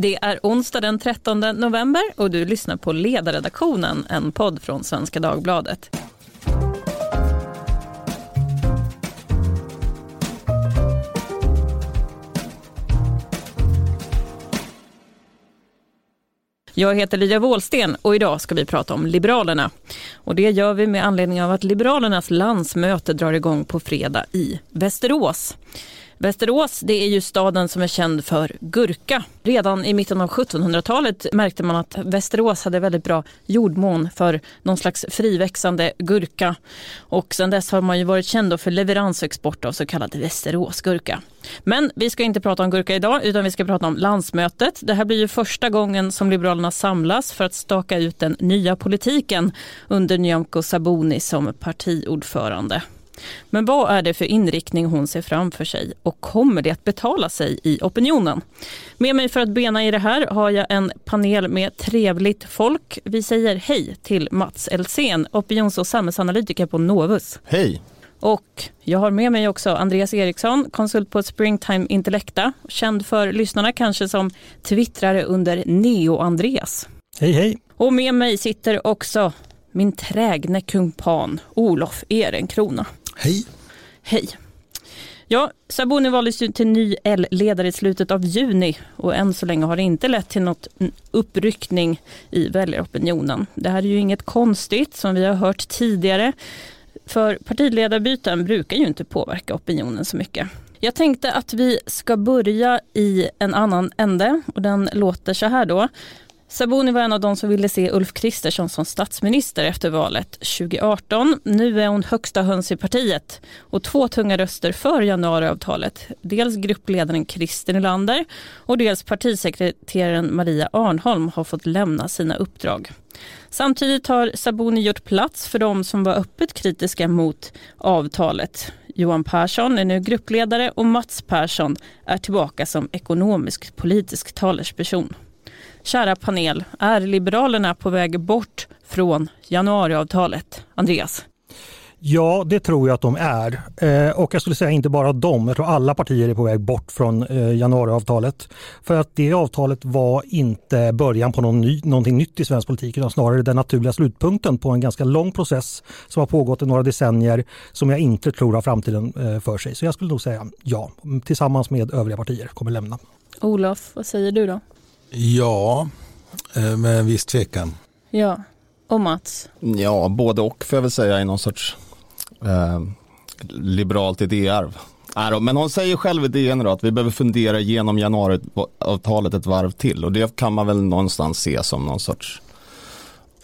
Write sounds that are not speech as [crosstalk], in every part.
Det är onsdag den 13 november och du lyssnar på Ledarredaktionen, en podd från Svenska Dagbladet. Jag heter Lia Wåhlsten och idag ska vi prata om Liberalerna. Och det gör vi med anledning av att Liberalernas landsmöte drar igång på fredag i Västerås. Västerås det är ju staden som är känd för gurka. Redan i mitten av 1700-talet märkte man att Västerås hade väldigt bra jordmån för någon slags friväxande gurka. Och sedan dess har man ju varit känd för leverans och export av så kallad Västeråsgurka. Men vi ska inte prata om gurka idag utan vi ska prata om landsmötet. Det här blir ju första gången som Liberalerna samlas för att staka ut den nya politiken under Nyamko Sabuni som partiordförande. Men vad är det för inriktning hon ser framför sig och kommer det att betala sig i opinionen? Med mig för att bena i det här har jag en panel med trevligt folk. Vi säger hej till Mats Elsén, opinions och samhällsanalytiker på Novus. Hej! Och jag har med mig också Andreas Eriksson, konsult på Springtime Intellecta, känd för lyssnarna kanske som twittrare under Neo-Andreas. Hej hej! Och med mig sitter också min trägne kumpan Olof Ehrenkrona. Hej. Hej. Ja, Sabuni valdes ju till ny L-ledare i slutet av juni och än så länge har det inte lett till något uppryckning i väljaropinionen. Det här är ju inget konstigt som vi har hört tidigare. För partiledarbyten brukar ju inte påverka opinionen så mycket. Jag tänkte att vi ska börja i en annan ände och den låter så här då. Sabuni var en av de som ville se Ulf Kristersson som statsminister efter valet 2018. Nu är hon högsta höns i partiet och två tunga röster för januariavtalet. Dels gruppledaren Christer Nylander och dels partisekreteraren Maria Arnholm har fått lämna sina uppdrag. Samtidigt har Sabuni gjort plats för de som var öppet kritiska mot avtalet. Johan Persson är nu gruppledare och Mats Persson är tillbaka som ekonomisk politisk talesperson. Kära panel, är Liberalerna på väg bort från januariavtalet? Andreas? Ja, det tror jag att de är. Eh, och jag skulle säga inte bara de, jag tror alla partier är på väg bort från eh, januariavtalet. För att det avtalet var inte början på någon ny, någonting nytt i svensk politik utan snarare den naturliga slutpunkten på en ganska lång process som har pågått i några decennier som jag inte tror har framtiden eh, för sig. Så jag skulle nog säga ja, tillsammans med övriga partier kommer lämna. Olof, vad säger du då? Ja, eh, med en viss tvekan. Ja, och Mats? Ja, både och får jag väl säga i någon sorts eh, liberalt idéarv. Men hon säger själv i DN att vi behöver fundera igenom januariavtalet ett varv till och det kan man väl någonstans se som någon sorts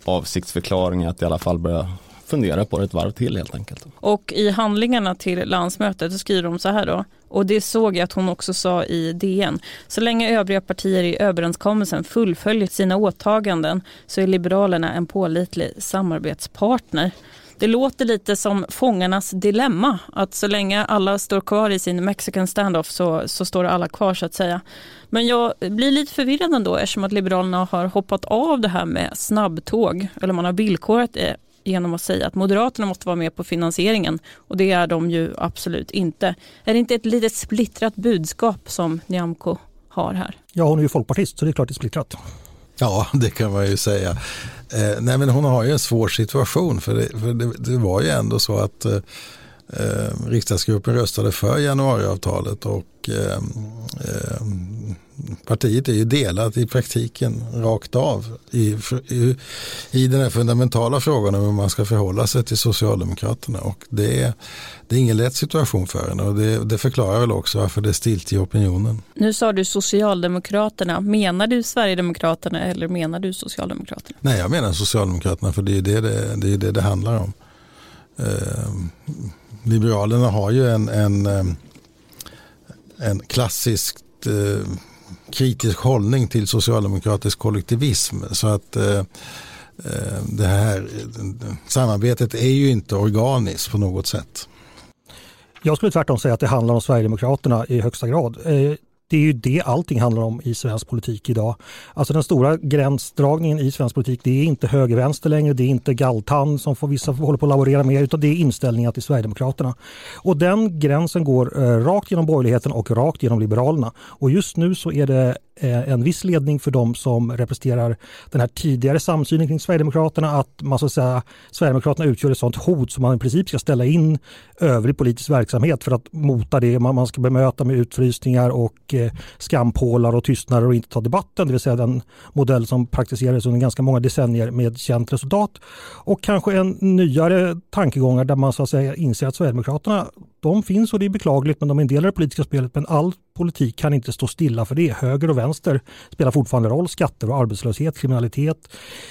avsiktsförklaring att i alla fall börja fundera på det ett varv till helt enkelt. Och i handlingarna till landsmötet så skriver de så här då. Och det såg jag att hon också sa i DN. Så länge övriga partier i överenskommelsen fullföljer sina åtaganden så är Liberalerna en pålitlig samarbetspartner. Det låter lite som fångarnas dilemma, att så länge alla står kvar i sin mexican standoff så, så står alla kvar så att säga. Men jag blir lite förvirrad ändå eftersom att Liberalerna har hoppat av det här med snabbtåg, eller man har villkorat det genom att säga att Moderaterna måste vara med på finansieringen och det är de ju absolut inte. Är det inte ett litet splittrat budskap som Nyamko har här? Ja, hon är ju folkpartist så det är klart det är splittrat. Ja, det kan man ju säga. Eh, nej, men hon har ju en svår situation för det, för det, det var ju ändå så att eh, eh riksdagsgruppen röstade för januariavtalet och eh, eh, partiet är ju delat i praktiken rakt av i, i, i den här fundamentala frågan om hur man ska förhålla sig till Socialdemokraterna. Och det är, det är ingen lätt situation för henne och det, det förklarar väl också varför det är stilt i opinionen. Nu sa du Socialdemokraterna. Menar du Sverigedemokraterna eller menar du Socialdemokraterna? Nej, jag menar Socialdemokraterna för det är det det, det, är det, det handlar om. Eh, Liberalerna har ju en, en, eh, en klassisk eh, kritisk hållning till socialdemokratisk kollektivism. Så att eh, eh, det här samarbetet är ju inte organiskt på något sätt. Jag skulle tvärtom säga att det handlar om Sverigedemokraterna i högsta grad. Eh, det är ju det allting handlar om i svensk politik idag. Alltså den stora gränsdragningen i svensk politik det är inte höger-vänster längre, det är inte galtan som får vissa håller på att laborera med utan det är inställningar till Sverigedemokraterna. Och den gränsen går eh, rakt genom borgerligheten och rakt genom Liberalerna. Och just nu så är det Eh, en viss ledning för de som representerar den här tidigare samsynen kring Sverigedemokraterna att man så att säga, Sverigedemokraterna utgör ett sådant hot som man i princip ska ställa in övrig politisk verksamhet för att mota det. Man, ska bemöta med utfrysningar och eh, Eh, skampålar och tystnader och inte ta debatten, det vill säga den modell som praktiserades under ganska många decennier med känt resultat. Och kanske en nyare tankegångar där man så att säga inser att Sverigedemokraterna de finns och det är beklagligt men de är en del av det politiska spelet men all politik kan inte stå stilla för det. Höger och vänster spelar fortfarande roll. Skatter och arbetslöshet, kriminalitet,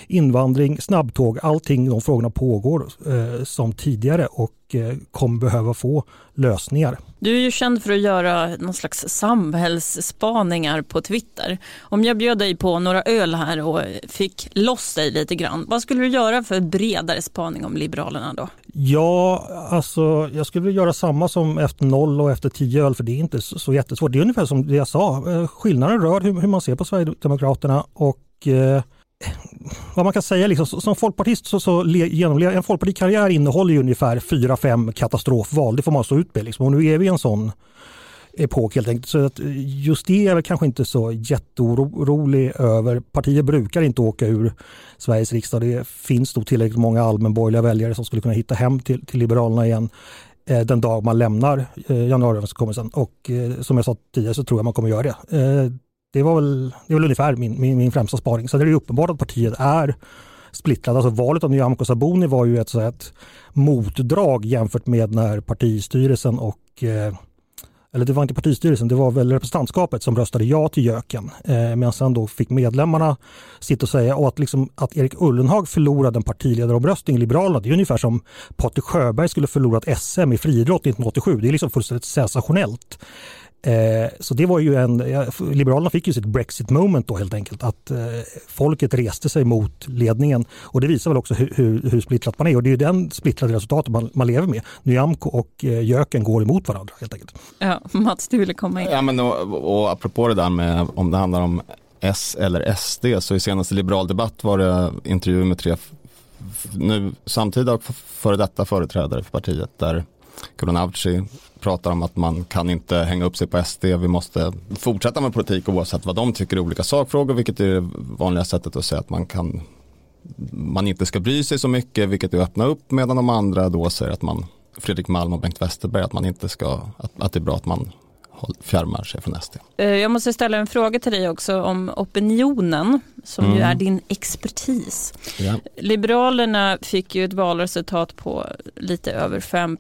invandring, snabbtåg, allting de frågorna pågår eh, som tidigare och eh, kommer behöva få lösningar. Du är ju känd för att göra någon slags samhällsspaningar på Twitter. Om jag bjöd dig på några öl här och fick loss dig lite grann, vad skulle du göra för bredare spaning om Liberalerna då? Ja, alltså jag skulle göra samma som efter noll och efter tio öl för det är inte så, så jättesvårt. Det är ungefär som det jag sa, eh, skillnaden rör hur, hur man ser på Sverigedemokraterna och eh, vad man kan säga, liksom, som folkpartist så, så genomlever en folkpartikarriär innehåller ju ungefär fyra, fem katastrofval. Det får man stå ut med. Liksom. Och nu är vi i en sån epok helt enkelt. Så att eh, just det är väl kanske inte så jätteorolig över. Partier brukar inte åka ur Sveriges riksdag. Det finns nog tillräckligt många allmänborgerliga väljare som skulle kunna hitta hem till, till Liberalerna igen Eh, den dag man lämnar eh, januariöverenskommelsen. Och eh, som jag sa tidigare så tror jag man kommer göra det. Eh, det var väl, det var väl ungefär min, min, min främsta spaning. Sen är det uppenbart att partiet är splittrat. Alltså valet av Nyamko Sabuni var ju ett, så ett motdrag jämfört med när partistyrelsen och eh, eller det var inte partistyrelsen, det var väl representantskapet som röstade ja till Jöken. Eh, medan sen då fick medlemmarna sitta och säga och att, liksom, att Erik Ullenhag förlorade en partiledaromröstning i Liberalerna, det är ungefär som Patrik Sjöberg skulle förlorat SM i friidrott 1987. Det är liksom fullständigt sensationellt. Eh, så det var ju en, Liberalerna fick ju sitt Brexit moment då helt enkelt. Att eh, folket reste sig mot ledningen och det visar väl också hur, hur, hur splittrat man är och det är ju den splittrade resultatet man, man lever med. Nyamko och eh, Jöken går emot varandra helt enkelt. Ja, [laughs] Mats du ville komma in. Ja men och, och apropå det där med om det handlar om S eller SD så i senaste liberal debatt var det intervju med tre nu samtida och före detta företrädare för partiet där Kulan Avci pratar om att man kan inte hänga upp sig på SD, vi måste fortsätta med politik oavsett vad de tycker i olika sakfrågor, vilket är det vanliga sättet att säga att man kan man inte ska bry sig så mycket, vilket är att öppna upp, medan de andra då säger att man, Fredrik Malm och Bengt Westerberg, att man inte ska, att, att det är bra att man fjärmar sig från SD. Eh, jag måste ställa en fråga till dig också om opinionen som mm. ju är din expertis. Ja. Liberalerna fick ju ett valresultat på lite över 5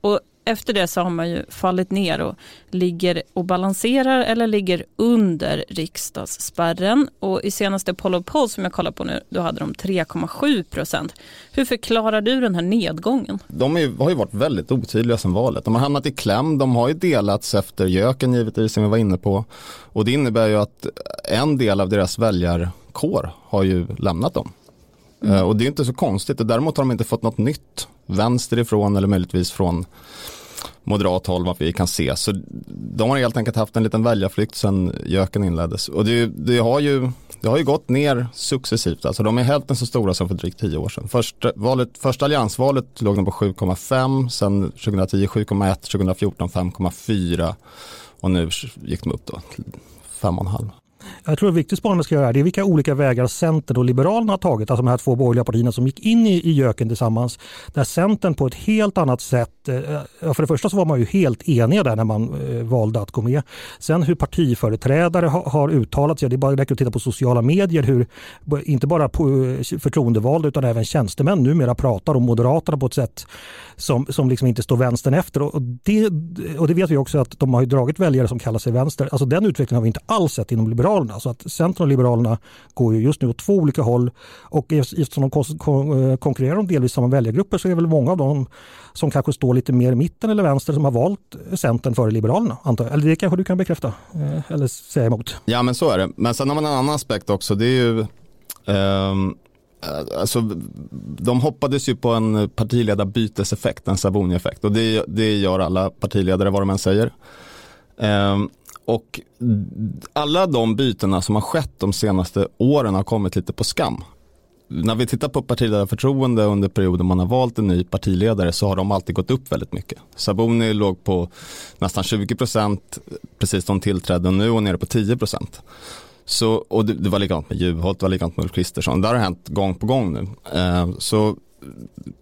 och efter det så har man ju fallit ner och ligger och balanserar eller ligger under riksdagsspärren. Och i senaste Poll of Poll som jag kollar på nu, då hade de 3,7 procent. Hur förklarar du den här nedgången? De är, har ju varit väldigt otydliga sedan valet. De har hamnat i kläm, de har ju delats efter göken givetvis som vi var inne på. Och det innebär ju att en del av deras väljarkår har ju lämnat dem. Mm. Och det är inte så konstigt. Däremot har de inte fått något nytt vänsterifrån eller möjligtvis från moderat håll vad vi kan se. Så de har helt enkelt haft en liten väljarflykt sedan göken inleddes. Och det, det, har ju, det har ju gått ner successivt. Alltså de är hälften så stora som för drygt tio år sedan. Första, valet, första alliansvalet låg de på 7,5, sen 2010 7,1, 2014 5,4 och nu gick de upp då till 5,5. Jag tror det viktigt spanande ska göra det är vilka olika vägar Centern och Liberalerna har tagit, alltså de här två borgerliga partierna som gick in i, i göken tillsammans. Där Centern på ett helt annat sätt, eh, för det första så var man ju helt eniga där när man eh, valde att gå med. Sen hur partiföreträdare har, har uttalat sig, det är bara att titta på sociala medier hur inte bara eh, förtroendevalda utan även tjänstemän numera pratar om Moderaterna på ett sätt som, som liksom inte står vänstern efter. Och det, och det vet vi också att de har dragit väljare som kallar sig vänster. Alltså den utvecklingen har vi inte alls sett inom Liberalerna. Så att Centern och Liberalerna går ju just nu åt två olika håll och eftersom de eh, konkurrerar om delvis samma väljargrupper så är det väl många av dem som kanske står lite mer i mitten eller vänster som har valt Centern före Liberalerna. Antar jag. Eller det kanske du kan bekräfta eh, eller säga emot. Ja men så är det. Men sen har man en annan aspekt också. Det är ju um Alltså, de hoppades ju på en partiledarbyteseffekt, en Savoni-effekt och det, det gör alla partiledare vad de än säger. Um, och alla de bytena som har skett de senaste åren har kommit lite på skam. När vi tittar på partiledarförtroende under perioden man har valt en ny partiledare så har de alltid gått upp väldigt mycket. Sabuni låg på nästan 20 procent precis då hon tillträdde och nu är hon nere på 10 procent. Så, och det, det, var likadant med Juholt, det var likadant med Ulf Kristersson. Det har hänt gång på gång nu. Eh, så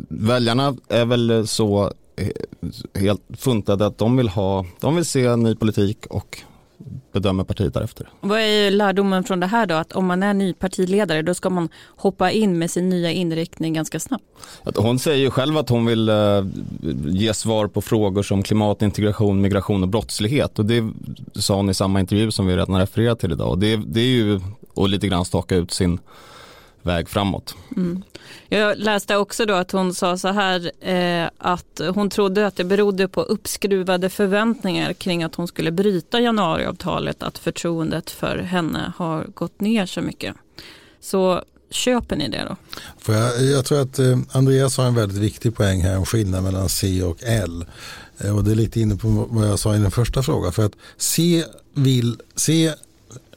väljarna är väl så helt funtade att de vill ha, de vill se ny politik och bedömer partiet därefter. Vad är lärdomen från det här då? Att om man är ny partiledare då ska man hoppa in med sin nya inriktning ganska snabbt? Hon säger ju själv att hon vill uh, ge svar på frågor som klimat, integration, migration och brottslighet. Och det sa hon i samma intervju som vi redan refererat till idag. Och det, det är ju att lite grann staka ut sin väg framåt. Mm. Jag läste också då att hon sa så här eh, att hon trodde att det berodde på uppskruvade förväntningar kring att hon skulle bryta januariavtalet att förtroendet för henne har gått ner så mycket. Så köper ni det då? För jag, jag tror att eh, Andreas har en väldigt viktig poäng här om skillnaden mellan C och L. Eh, och det är lite inne på vad jag sa i den första frågan. För att C vill, C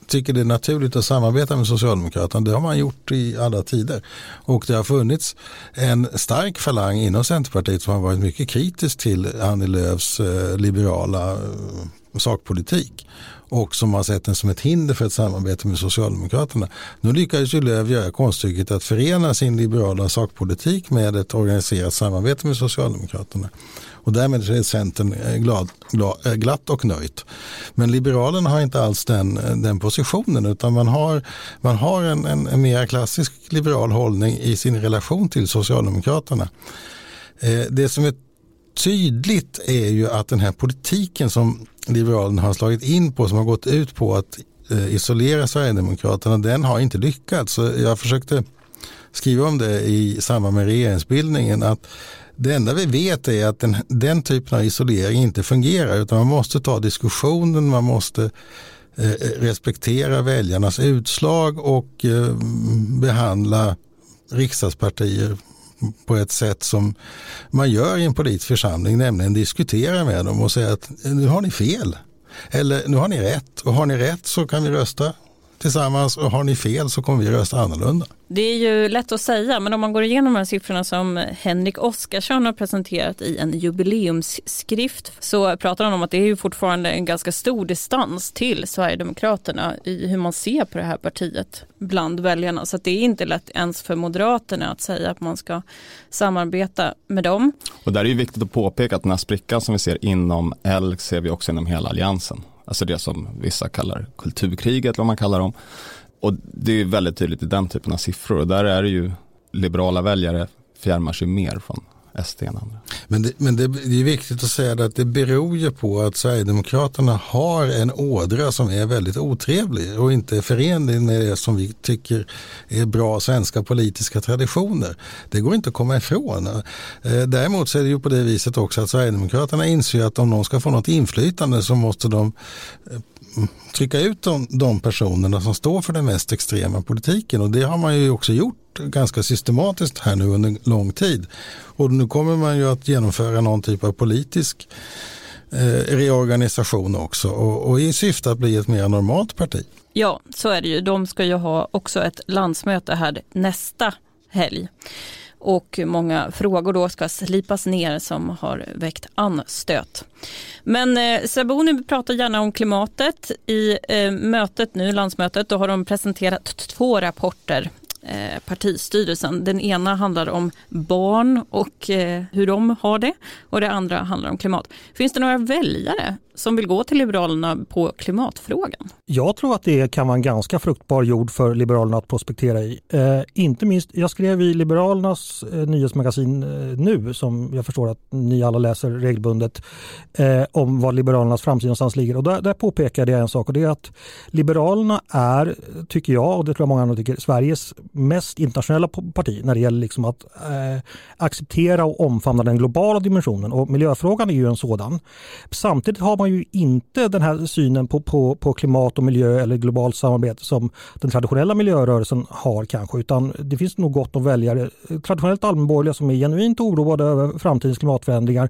tycker det är naturligt att samarbeta med Socialdemokraterna. Det har man gjort i alla tider. Och det har funnits en stark falang inom Centerpartiet som har varit mycket kritisk till Annie Lööfs eh, liberala eh, sakpolitik och som har sett den som ett hinder för ett samarbete med Socialdemokraterna. Nu lyckades ju Lööf göra konststycket att förena sin liberala sakpolitik med ett organiserat samarbete med Socialdemokraterna. Och därmed är Centern eh, glad, glad, eh, glatt och nöjt. Men Liberalerna har inte alls den, eh, den positionen utan man har, man har en, en, en mer klassisk liberal hållning i sin relation till Socialdemokraterna. Det som är tydligt är ju att den här politiken som Liberalerna har slagit in på som har gått ut på att isolera Sverigedemokraterna den har inte lyckats. Så jag försökte skriva om det i samband med regeringsbildningen att det enda vi vet är att den, den typen av isolering inte fungerar utan man måste ta diskussionen, man måste eh, eh, respektera väljarnas utslag och eh, behandla riksdagspartier på ett sätt som man gör i en politisk församling, nämligen diskutera med dem och säga att nu har ni fel. Eller nu har ni rätt och har ni rätt så kan vi rösta tillsammans och har ni fel så kommer vi rösta annorlunda. Det är ju lätt att säga men om man går igenom de här siffrorna som Henrik Oskarsson har presenterat i en jubileumsskrift så pratar han om att det är ju fortfarande en ganska stor distans till Sverigedemokraterna i hur man ser på det här partiet bland väljarna. Så det är inte lätt ens för Moderaterna att säga att man ska samarbeta med dem. Och där är ju viktigt att påpeka att den här sprickan som vi ser inom L ser vi också inom hela alliansen. Alltså det som vissa kallar kulturkriget, vad man kallar dem. Och det är väldigt tydligt i den typen av siffror. Och där är det ju liberala väljare fjärmar sig mer från SD än andra. Men, det, men det, det, är viktigt att säga att det beror ju på att Sverigedemokraterna har en ådra som är väldigt otrevlig och inte förenlig med det som vi tycker är bra svenska politiska traditioner. Det går inte att komma ifrån. Eh, däremot så är det ju på det viset också att Sverigedemokraterna inser att om de ska få något inflytande så måste de eh, trycka ut de, de personerna som står för den mest extrema politiken och det har man ju också gjort gjort ganska systematiskt här nu under lång tid. Och nu kommer man ju att genomföra någon typ av politisk eh, reorganisation också och, och i syfte att bli ett mer normalt parti. Ja, så är det ju. De ska ju ha också ett landsmöte här nästa helg och många frågor då ska slipas ner som har väckt anstöt. Men eh, Sabuni pratar gärna om klimatet. I eh, mötet nu, landsmötet, då har de presenterat två rapporter Eh, partistyrelsen. Den ena handlar om barn och eh, hur de har det och det andra handlar om klimat. Finns det några väljare som vill gå till Liberalerna på klimatfrågan? Jag tror att det kan vara en ganska fruktbar jord för Liberalerna att prospektera i. Eh, inte minst, jag skrev i Liberalernas eh, nyhetsmagasin eh, nu, som jag förstår att ni alla läser regelbundet, eh, om var Liberalernas framtid någonstans ligger. Och där, där påpekade jag en sak och det är att Liberalerna är, tycker jag och det tror jag många andra tycker, Sveriges mest internationella parti när det gäller liksom att eh, acceptera och omfamna den globala dimensionen och miljöfrågan är ju en sådan. Samtidigt har man ju inte den här synen på, på, på klimat och miljö eller globalt samarbete som den traditionella miljörörelsen har kanske utan det finns nog gott om väljare, traditionellt allmänborgerliga som är genuint oroade över framtidens klimatförändringar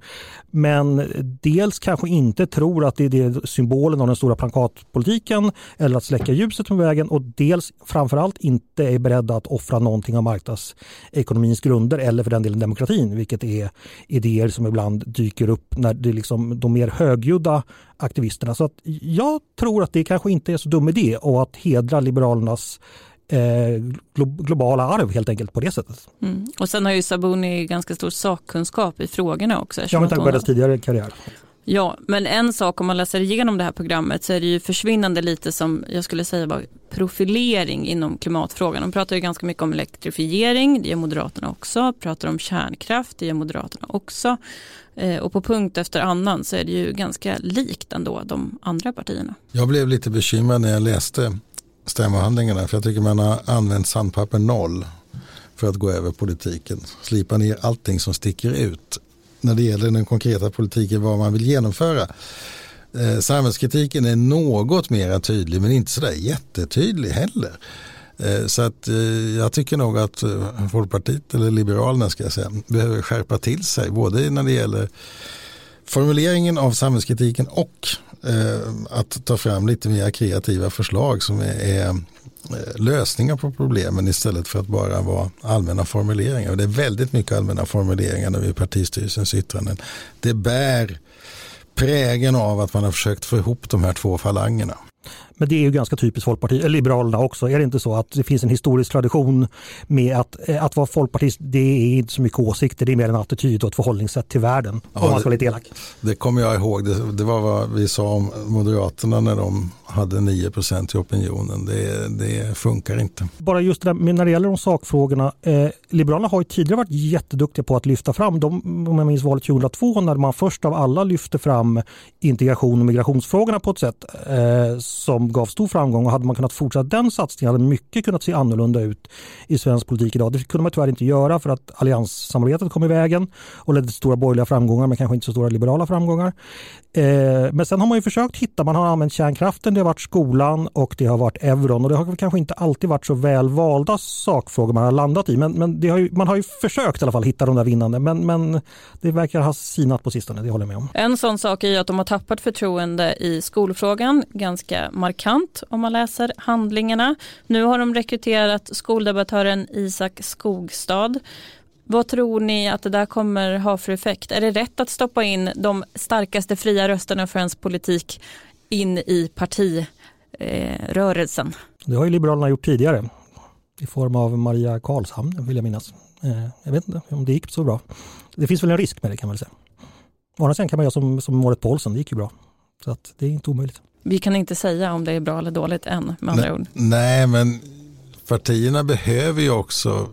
men dels kanske inte tror att det är det symbolen av den stora plakatpolitiken eller att släcka ljuset på vägen och dels framförallt inte är beredda att offra någonting av marknadsekonomins grunder eller för den delen demokratin, vilket är idéer som ibland dyker upp när det är liksom de mer högljudda aktivisterna. Så att jag tror att det kanske inte är så dum idé och att hedra Liberalernas eh, globala arv helt enkelt på det sättet. Mm. Och sen har ju Sabuni ganska stor sakkunskap i frågorna också. Ja, med tanke på hennes tidigare karriär. Ja, men en sak om man läser igenom det här programmet så är det ju försvinnande lite som jag skulle säga var profilering inom klimatfrågan. De pratar ju ganska mycket om elektrifiering, det gör Moderaterna också. Pratar om kärnkraft, det gör Moderaterna också. Eh, och på punkt efter annan så är det ju ganska likt ändå de andra partierna. Jag blev lite bekymrad när jag läste stämmohandlingarna för jag tycker man har använt sandpapper noll för att gå över politiken. Slipa ner allting som sticker ut när det gäller den konkreta politiken vad man vill genomföra. Eh, samhällskritiken är något mer tydlig men inte sådär jättetydlig heller. Eh, så att eh, jag tycker nog att eh, Folkpartiet eller Liberalerna ska jag säga behöver skärpa till sig både när det gäller formuleringen av samhällskritiken och eh, att ta fram lite mer kreativa förslag som är, är Eh, lösningar på problemen istället för att bara vara allmänna formuleringar. Och det är väldigt mycket allmänna formuleringar nu i partistyrelsens yttranden. Det bär prägen av att man har försökt få ihop de här två falangerna. Men det är ju ganska typiskt Folkpartiet, eller Liberalerna också. Är det inte så att det finns en historisk tradition med att, eh, att vara folkpartist, det är inte så mycket åsikter, det är mer en attityd och ett förhållningssätt till världen. Ja, om man ska vara lite elak. Det kommer jag ihåg, det, det, var vad vi sa om Moderaterna när de hade 9% i opinionen. Det, det, funkar inte. Bara just det där, när det gäller de sakfrågorna. Eh, Liberalerna har ju tidigare varit jätteduktiga på att lyfta fram, de, om jag minns valet 2002, när man först av alla lyfte fram integration och migrationsfrågorna på ett sätt eh, som gav stor framgång och hade man kunnat fortsätta den satsningen hade mycket kunnat se annorlunda ut i svensk politik idag. Det kunde man tyvärr inte göra för att allianssamarbetet kom i vägen och ledde till stora borgerliga framgångar men kanske inte så stora liberala framgångar. Eh, men sen har man ju försökt hitta, man har använt kärnkraften, det har varit skolan och det har varit euron och det har kanske inte alltid varit så väl valda sakfrågor man har landat i men, men har ju, man har ju försökt i alla fall hitta de där vinnande men, men det verkar ha sinat på sistone, det håller jag med om. En sån sak är ju att de har tappat förtroende i skolfrågan ganska markant om man läser handlingarna. Nu har de rekryterat skoldebattören Isak Skogstad vad tror ni att det där kommer ha för effekt? Är det rätt att stoppa in de starkaste fria rösterna för ens politik in i partirörelsen? Det har ju Liberalerna gjort tidigare i form av Maria Karlshamn vill jag minnas. Eh, jag vet inte om det gick så bra. Det finns väl en risk med det kan man väl säga. Å andra sidan kan man göra som, som Marit Paulsen, det gick ju bra. Så att det är inte omöjligt. Vi kan inte säga om det är bra eller dåligt än med andra ord. Nej, men partierna behöver ju också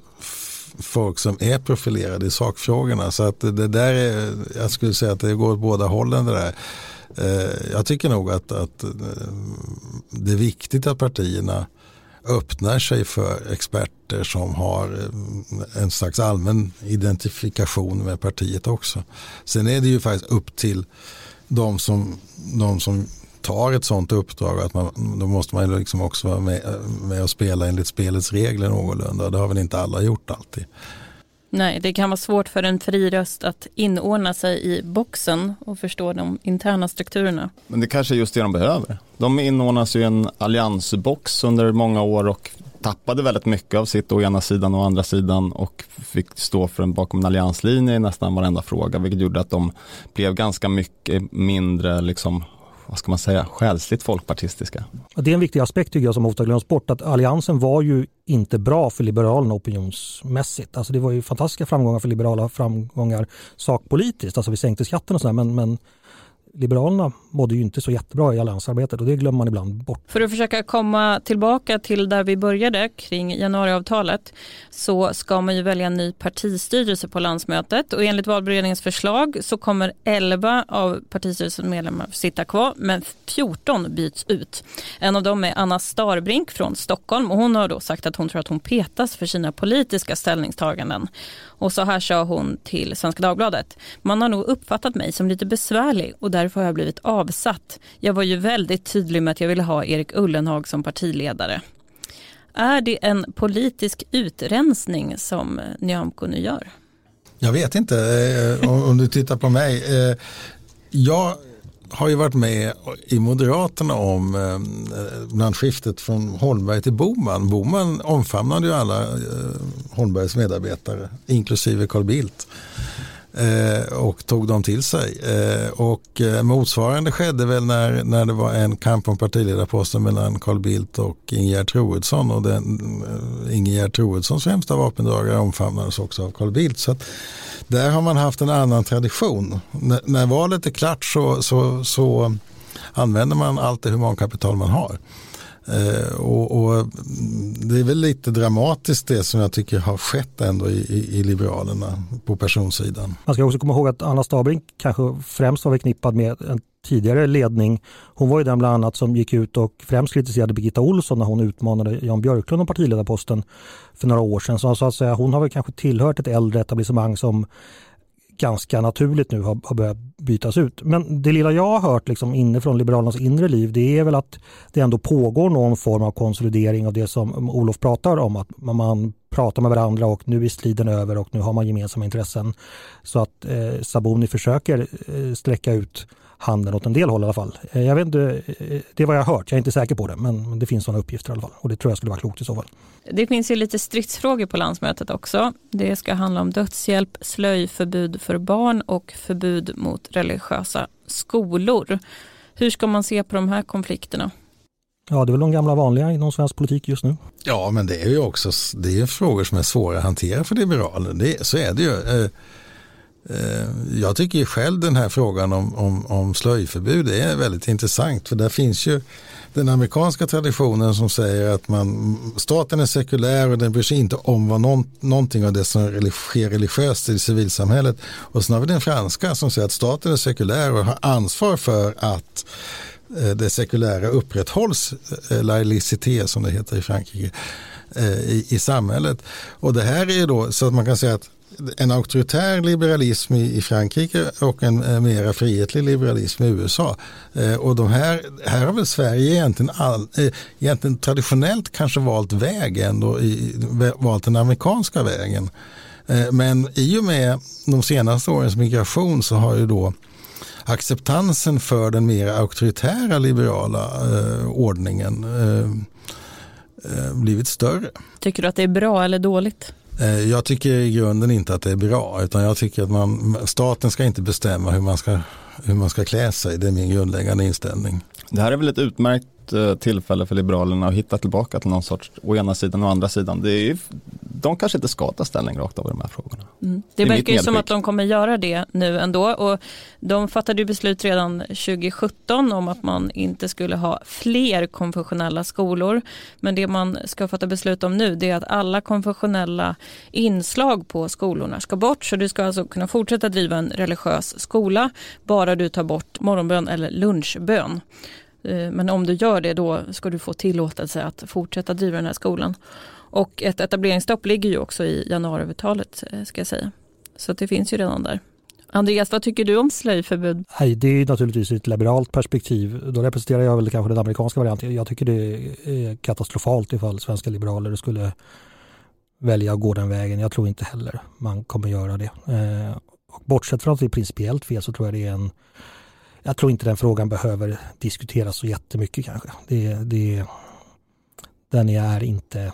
folk som är profilerade i sakfrågorna. Så att det där är, jag skulle säga att det går åt båda hållen det där. Eh, jag tycker nog att, att eh, det är viktigt att partierna öppnar sig för experter som har eh, en slags allmän identifikation med partiet också. Sen är det ju faktiskt upp till de som, de som tar ett sånt uppdrag att man, då måste man liksom också vara med, med och spela enligt spelets regler någorlunda. Det har väl inte alla gjort alltid. Nej, det kan vara svårt för en fri röst att inordna sig i boxen och förstå de interna strukturerna. Men det kanske är just det de behöver. De inordnas i en alliansbox under många år och tappade väldigt mycket av sitt å ena sidan och andra sidan och fick stå för en, bakom en allianslinje i nästan varenda fråga, vilket gjorde att de blev ganska mycket mindre liksom, vad ska man säga, själsligt folkpartistiska. Det är en viktig aspekt tycker jag som ofta glöms bort att alliansen var ju inte bra för Liberalerna opinionsmässigt. Alltså det var ju fantastiska framgångar för liberala framgångar sakpolitiskt. Alltså vi sänkte skatten och sådär men, men Liberalerna mådde ju inte så jättebra i alliansarbetet och det glömmer man ibland bort. För att försöka komma tillbaka till där vi började kring januariavtalet så ska man ju välja en ny partistyrelse på landsmötet och enligt valberedningens förslag så kommer 11 av partistyrelsens medlemmar sitta kvar men 14 byts ut. En av dem är Anna Starbrink från Stockholm och hon har då sagt att hon tror att hon petas för sina politiska ställningstaganden. Och så här sa hon till Svenska Dagbladet. Man har nog uppfattat mig som lite besvärlig och därför har jag blivit avsatt. Jag var ju väldigt tydlig med att jag ville ha Erik Ullenhag som partiledare. Är det en politisk utrensning som Nyamko nu gör? Jag vet inte eh, om du tittar på mig. Eh, jag har ju varit med i Moderaterna om eh, bland skiftet från Holmberg till Boman. Boman omfamnade ju alla eh, Holmbergs medarbetare, inklusive Carl Bildt. Eh, och tog dem till sig. Eh, och eh, motsvarande skedde väl när, när det var en kamp om partiledarposten mellan Carl Bildt och Ingegerd Troedsson och den, eh, Ingegerd Troedssons främsta vapendragare omfamnades också av Carl Bildt. Så att, där har man haft en annan tradition. N när valet är klart så, så, så använder man allt det humankapital man har. Eh, och, och, mm, Det är väl lite dramatiskt det som jag tycker har skett ändå i, i, i Liberalerna på personsidan. Man ska också komma ihåg att Anna Stabring kanske främst var förknippad med en tidigare ledning. Hon var ju den bland annat som gick ut och främst kritiserade Birgitta Olsson när hon utmanade Jan Björklund om partiledarposten för några år sedan. Så, så att säga, hon har väl kanske tillhört ett äldre etablissemang som ganska naturligt nu har, har börjat bytas ut. Men det lilla jag har hört liksom inifrån Liberalernas inre liv det är väl att det ändå pågår någon form av konsolidering av det som Olof pratar om. Att man pratar med varandra och nu är striden över och nu har man gemensamma intressen. Så att eh, Saboni försöker eh, sträcka ut handen åt en del håll i alla fall. Eh, jag vet inte, eh, det är vad jag har hört, jag är inte säker på det men det finns sådana uppgifter i alla fall och det tror jag skulle vara klokt i så fall. Det finns ju lite stridsfrågor på landsmötet också. Det ska handla om dödshjälp, slöjförbud för barn och förbud mot religiösa skolor. Hur ska man se på de här konflikterna? Ja, det är väl de gamla vanliga inom svensk politik just nu. Ja, men det är ju också det är frågor som är svåra att hantera för liberaler. Det, så är det ju. Eh, jag tycker själv den här frågan om, om, om slöjförbud är väldigt intressant för där finns ju den amerikanska traditionen som säger att man, staten är sekulär och den bryr sig inte om vad någon, någonting av det som sker religiöst i civilsamhället. Och sen har vi den franska som säger att staten är sekulär och har ansvar för att eh, det sekulära upprätthålls, eh, laïcité som det heter i Frankrike, i, i samhället. Och det här är ju då så att man kan säga att en auktoritär liberalism i, Frankrike och en eh, mera frihetlig liberalism i USA. Eh, och de här, här har väl Sverige egentligen, all, eh, egentligen traditionellt kanske valt väg ändå, i, valt den amerikanska vägen. Eh, men i och med de senaste årens migration så har ju då acceptansen för den mer auktoritära liberala eh, ordningen eh, blivit större. Tycker du att det är bra eller dåligt? Eh, jag tycker i grunden inte att det är bra utan jag tycker att man, staten ska inte bestämma hur man ska, hur man ska klä sig. Det är min grundläggande inställning. Det här är väl ett utmärkt eh, tillfälle för Liberalerna att hitta tillbaka till någon sorts å ena sidan och andra sidan. Det är, de kanske inte ska ta ställning rakt av i de här frågorna. Mm. Det, det verkar ju som att de kommer göra det nu ändå och de fattade beslut redan 2017 om att man inte skulle ha fler konfessionella skolor. Men det man ska fatta beslut om nu det är att alla konfessionella inslag på skolorna ska bort. Så du ska alltså kunna fortsätta driva en religiös skola bara du tar bort morgonbön eller lunchbön. Eh, men om du gör det då ska du få tillåtelse att fortsätta driva den här skolan. Och ett etableringsstopp ligger ju också i januariavtalet eh, ska jag säga. Så det finns ju redan där. Andreas, vad tycker du om slöjförbud? Nej, det är naturligtvis ett liberalt perspektiv. Då representerar jag väl kanske den amerikanska varianten. Jag tycker det är katastrofalt ifall svenska liberaler skulle välja att gå den vägen. Jag tror inte heller man kommer göra det. Eh, och bortsett från att det är principiellt fel så tror jag det är en jag tror inte den frågan behöver diskuteras så jättemycket kanske. Det, det, den är inte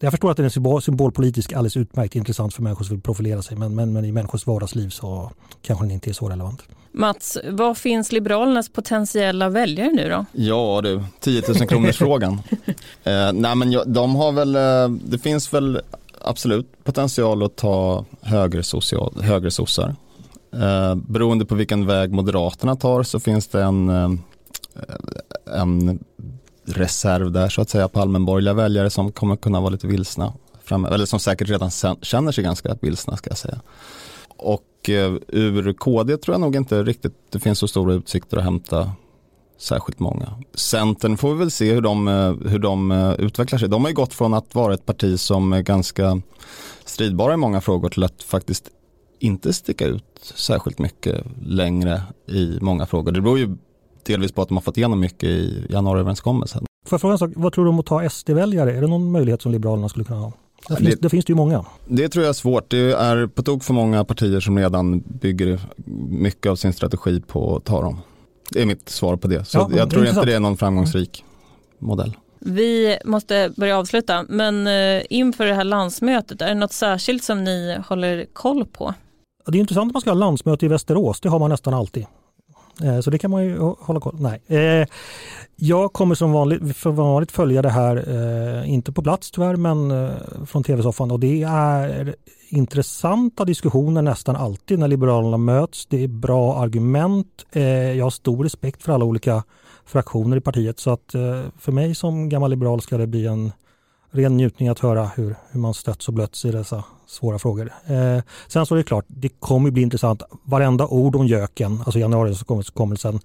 jag förstår att den är symbol, symbolpolitisk alldeles utmärkt intressant för människor som vill profilera sig men, men, men i människors vardagsliv så kanske den inte är så relevant. Mats, vad finns Liberalernas potentiella väljare nu då? Ja du, 10 000 kronors [laughs] frågan. eh, nej men de har väl, eh, det finns väl absolut potential att ta höger social, högersossar. Eh, beroende på vilken väg Moderaterna tar så finns det en, eh, en reserv där så att säga på allmänborgerliga väljare som kommer kunna vara lite vilsna. Framöver, eller som säkert redan känner sig ganska vilsna ska jag säga. Och eh, ur KD tror jag nog inte riktigt det finns så stora utsikter att hämta särskilt många. Centern får vi väl se hur de, eh, hur de eh, utvecklar sig. De har ju gått från att vara ett parti som är ganska stridbara i många frågor till att faktiskt inte sticka ut särskilt mycket längre i många frågor. Det beror ju delvis på att de har fått igenom mycket i januariöverenskommelsen. Får jag fråga en sak, vad tror du om att ta SD-väljare? Är det någon möjlighet som Liberalerna skulle kunna ha? Det finns, det, finns det ju många. Det tror jag är svårt. Det är på tok för många partier som redan bygger mycket av sin strategi på att ta dem. Det är mitt svar på det. Så ja, jag tror inte det är någon framgångsrik modell. Vi måste börja avsluta, men eh, inför det här landsmötet, är det något särskilt som ni håller koll på? Det är intressant att man ska ha landsmöte i Västerås, det har man nästan alltid. Eh, så det kan man ju hålla koll Nej. Eh, jag kommer som vanligt, för vanligt följa det här, eh, inte på plats tyvärr, men från tv-soffan och det är intressanta diskussioner nästan alltid när Liberalerna möts. Det är bra argument. Jag har stor respekt för alla olika fraktioner i partiet. Så att för mig som gammal liberal ska det bli en ren njutning att höra hur, hur man stötts och blötts i dessa svåra frågor. Eh, sen så är det klart, det kommer bli intressant. Varenda ord om göken, alltså januariöverenskommelsen,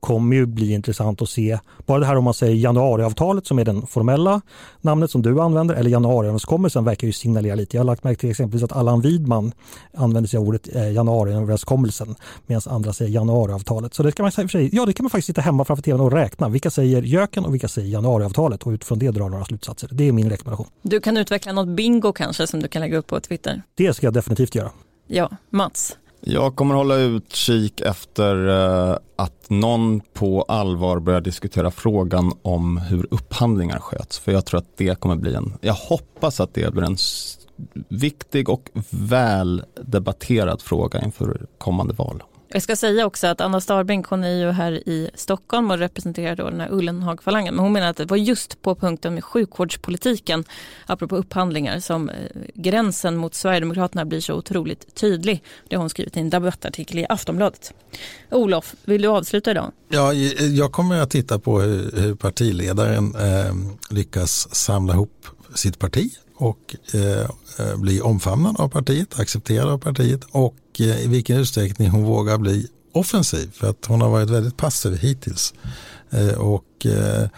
kommer ju bli intressant att se. Bara det här om man säger januariavtalet som är den formella namnet som du använder eller januariöverenskommelsen verkar ju signalera lite. Jag har lagt märke till exempelvis att Allan Widman använder sig av ordet eh, januariöverenskommelsen medan andra säger januariavtalet. Så det kan man, ja, det kan man faktiskt sitta hemma framför tvn och räkna. Vilka säger göken och vilka säger januariavtalet och utifrån det dra några slutsatser. Det är min rekommendation. Du kan utveckla något bingo kanske som du kan lägga upp på Twitter? Det ska jag definitivt göra. Ja, Mats? Jag kommer hålla utkik efter uh, att någon på allvar börjar diskutera frågan om hur upphandlingar sköts. För jag tror att det kommer bli en, jag hoppas att det blir en viktig och väl debatterad fråga inför kommande val. Jag ska säga också att Anna Starbrink hon är ju här i Stockholm och representerar då den här Ullenhagfalangen, Men hon menar att det var just på punkten med sjukvårdspolitiken, apropå upphandlingar, som eh, gränsen mot Sverigedemokraterna blir så otroligt tydlig. Det har hon skrivit i en debattartikel i Aftonbladet. Olof, vill du avsluta idag? Ja, jag kommer att titta på hur partiledaren eh, lyckas samla ihop sitt parti och eh, eh bli omfamnad av partiet, accepterad av partiet och eh, i vilken utsträckning hon vågar bli offensiv för att hon har varit väldigt passiv hittills. Eh, och eh,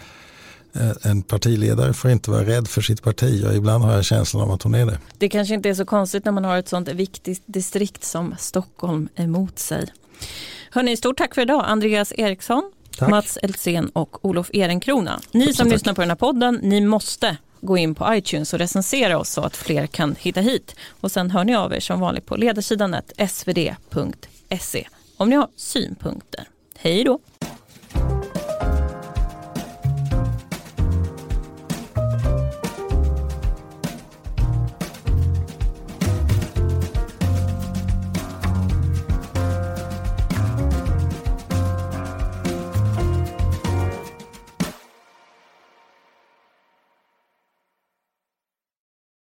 en partiledare får inte vara rädd för sitt parti och ibland har jag känslan av att hon är det. Det kanske inte är så konstigt när man har ett sånt viktigt distrikt som Stockholm emot sig. Hörni, stort tack för idag Andreas Eriksson, tack. Mats Eltsén och Olof Ehrenkrona. Ni som tack. lyssnar på den här podden, ni måste gå in på iTunes och recensera oss så att fler kan hitta hit. Och sen hör ni av er som vanligt på ledarsidan svd.se om ni har synpunkter. Hej då!